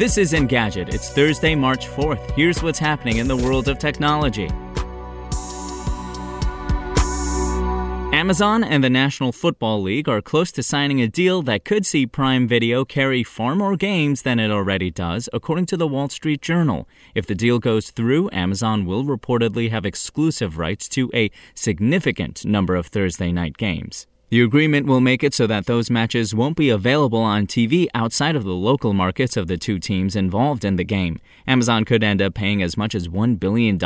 This is Engadget. It's Thursday, March 4th. Here's what's happening in the world of technology. Amazon and the National Football League are close to signing a deal that could see Prime Video carry far more games than it already does, according to the Wall Street Journal. If the deal goes through, Amazon will reportedly have exclusive rights to a significant number of Thursday night games. The agreement will make it so that those matches won't be available on TV outside of the local markets of the two teams involved in the game. Amazon could end up paying as much as $1 billion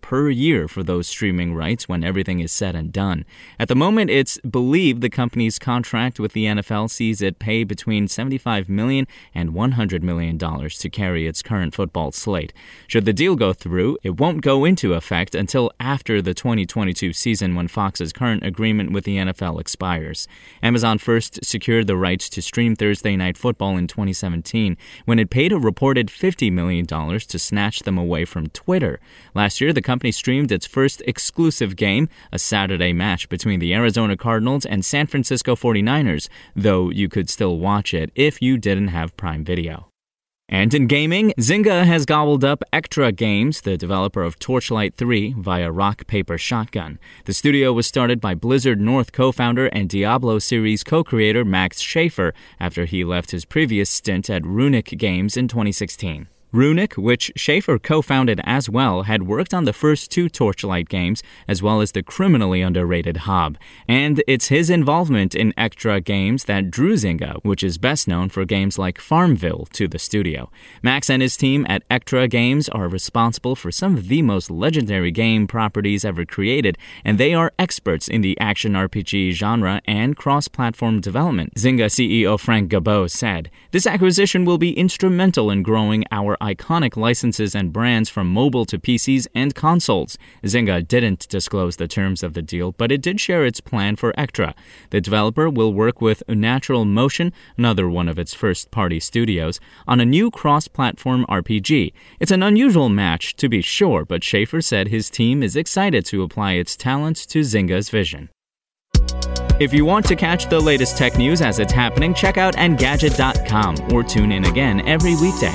per year for those streaming rights when everything is said and done. At the moment, it's believed the company's contract with the NFL sees it pay between $75 million and $100 million to carry its current football slate. Should the deal go through, it won't go into effect until after the 2022 season when Fox's current agreement with the NFL expires Amazon first secured the rights to stream Thursday Night Football in 2017 when it paid a reported $50 million to snatch them away from Twitter. Last year, the company streamed its first exclusive game, a Saturday match between the Arizona Cardinals and San Francisco 49ers, though you could still watch it if you didn't have Prime Video. And in gaming, Zynga has gobbled up Echtra Games, the developer of Torchlight 3, via Rock Paper Shotgun. The studio was started by Blizzard North co founder and Diablo series co creator Max Schaefer after he left his previous stint at Runic Games in 2016. Runic, which Schaefer co founded as well, had worked on the first two Torchlight games, as well as the criminally underrated Hob. And it's his involvement in Echtra games that drew Zynga, which is best known for games like Farmville, to the studio. Max and his team at Echtra Games are responsible for some of the most legendary game properties ever created, and they are experts in the action RPG genre and cross platform development. Zynga CEO Frank Gibeau said, This acquisition will be instrumental in growing our iconic licenses and brands from mobile to PCs and consoles. Zynga didn't disclose the terms of the deal, but it did share its plan for Echtra. The developer will work with Natural Motion, another one of its first party studios, on a new cross platform RPG. It's an unusual match, to be sure, but Schaefer said his team is excited to apply its talents to Zynga's vision. If you want to catch the latest tech news as it's happening, check out Engadget.com or tune in again every weekday.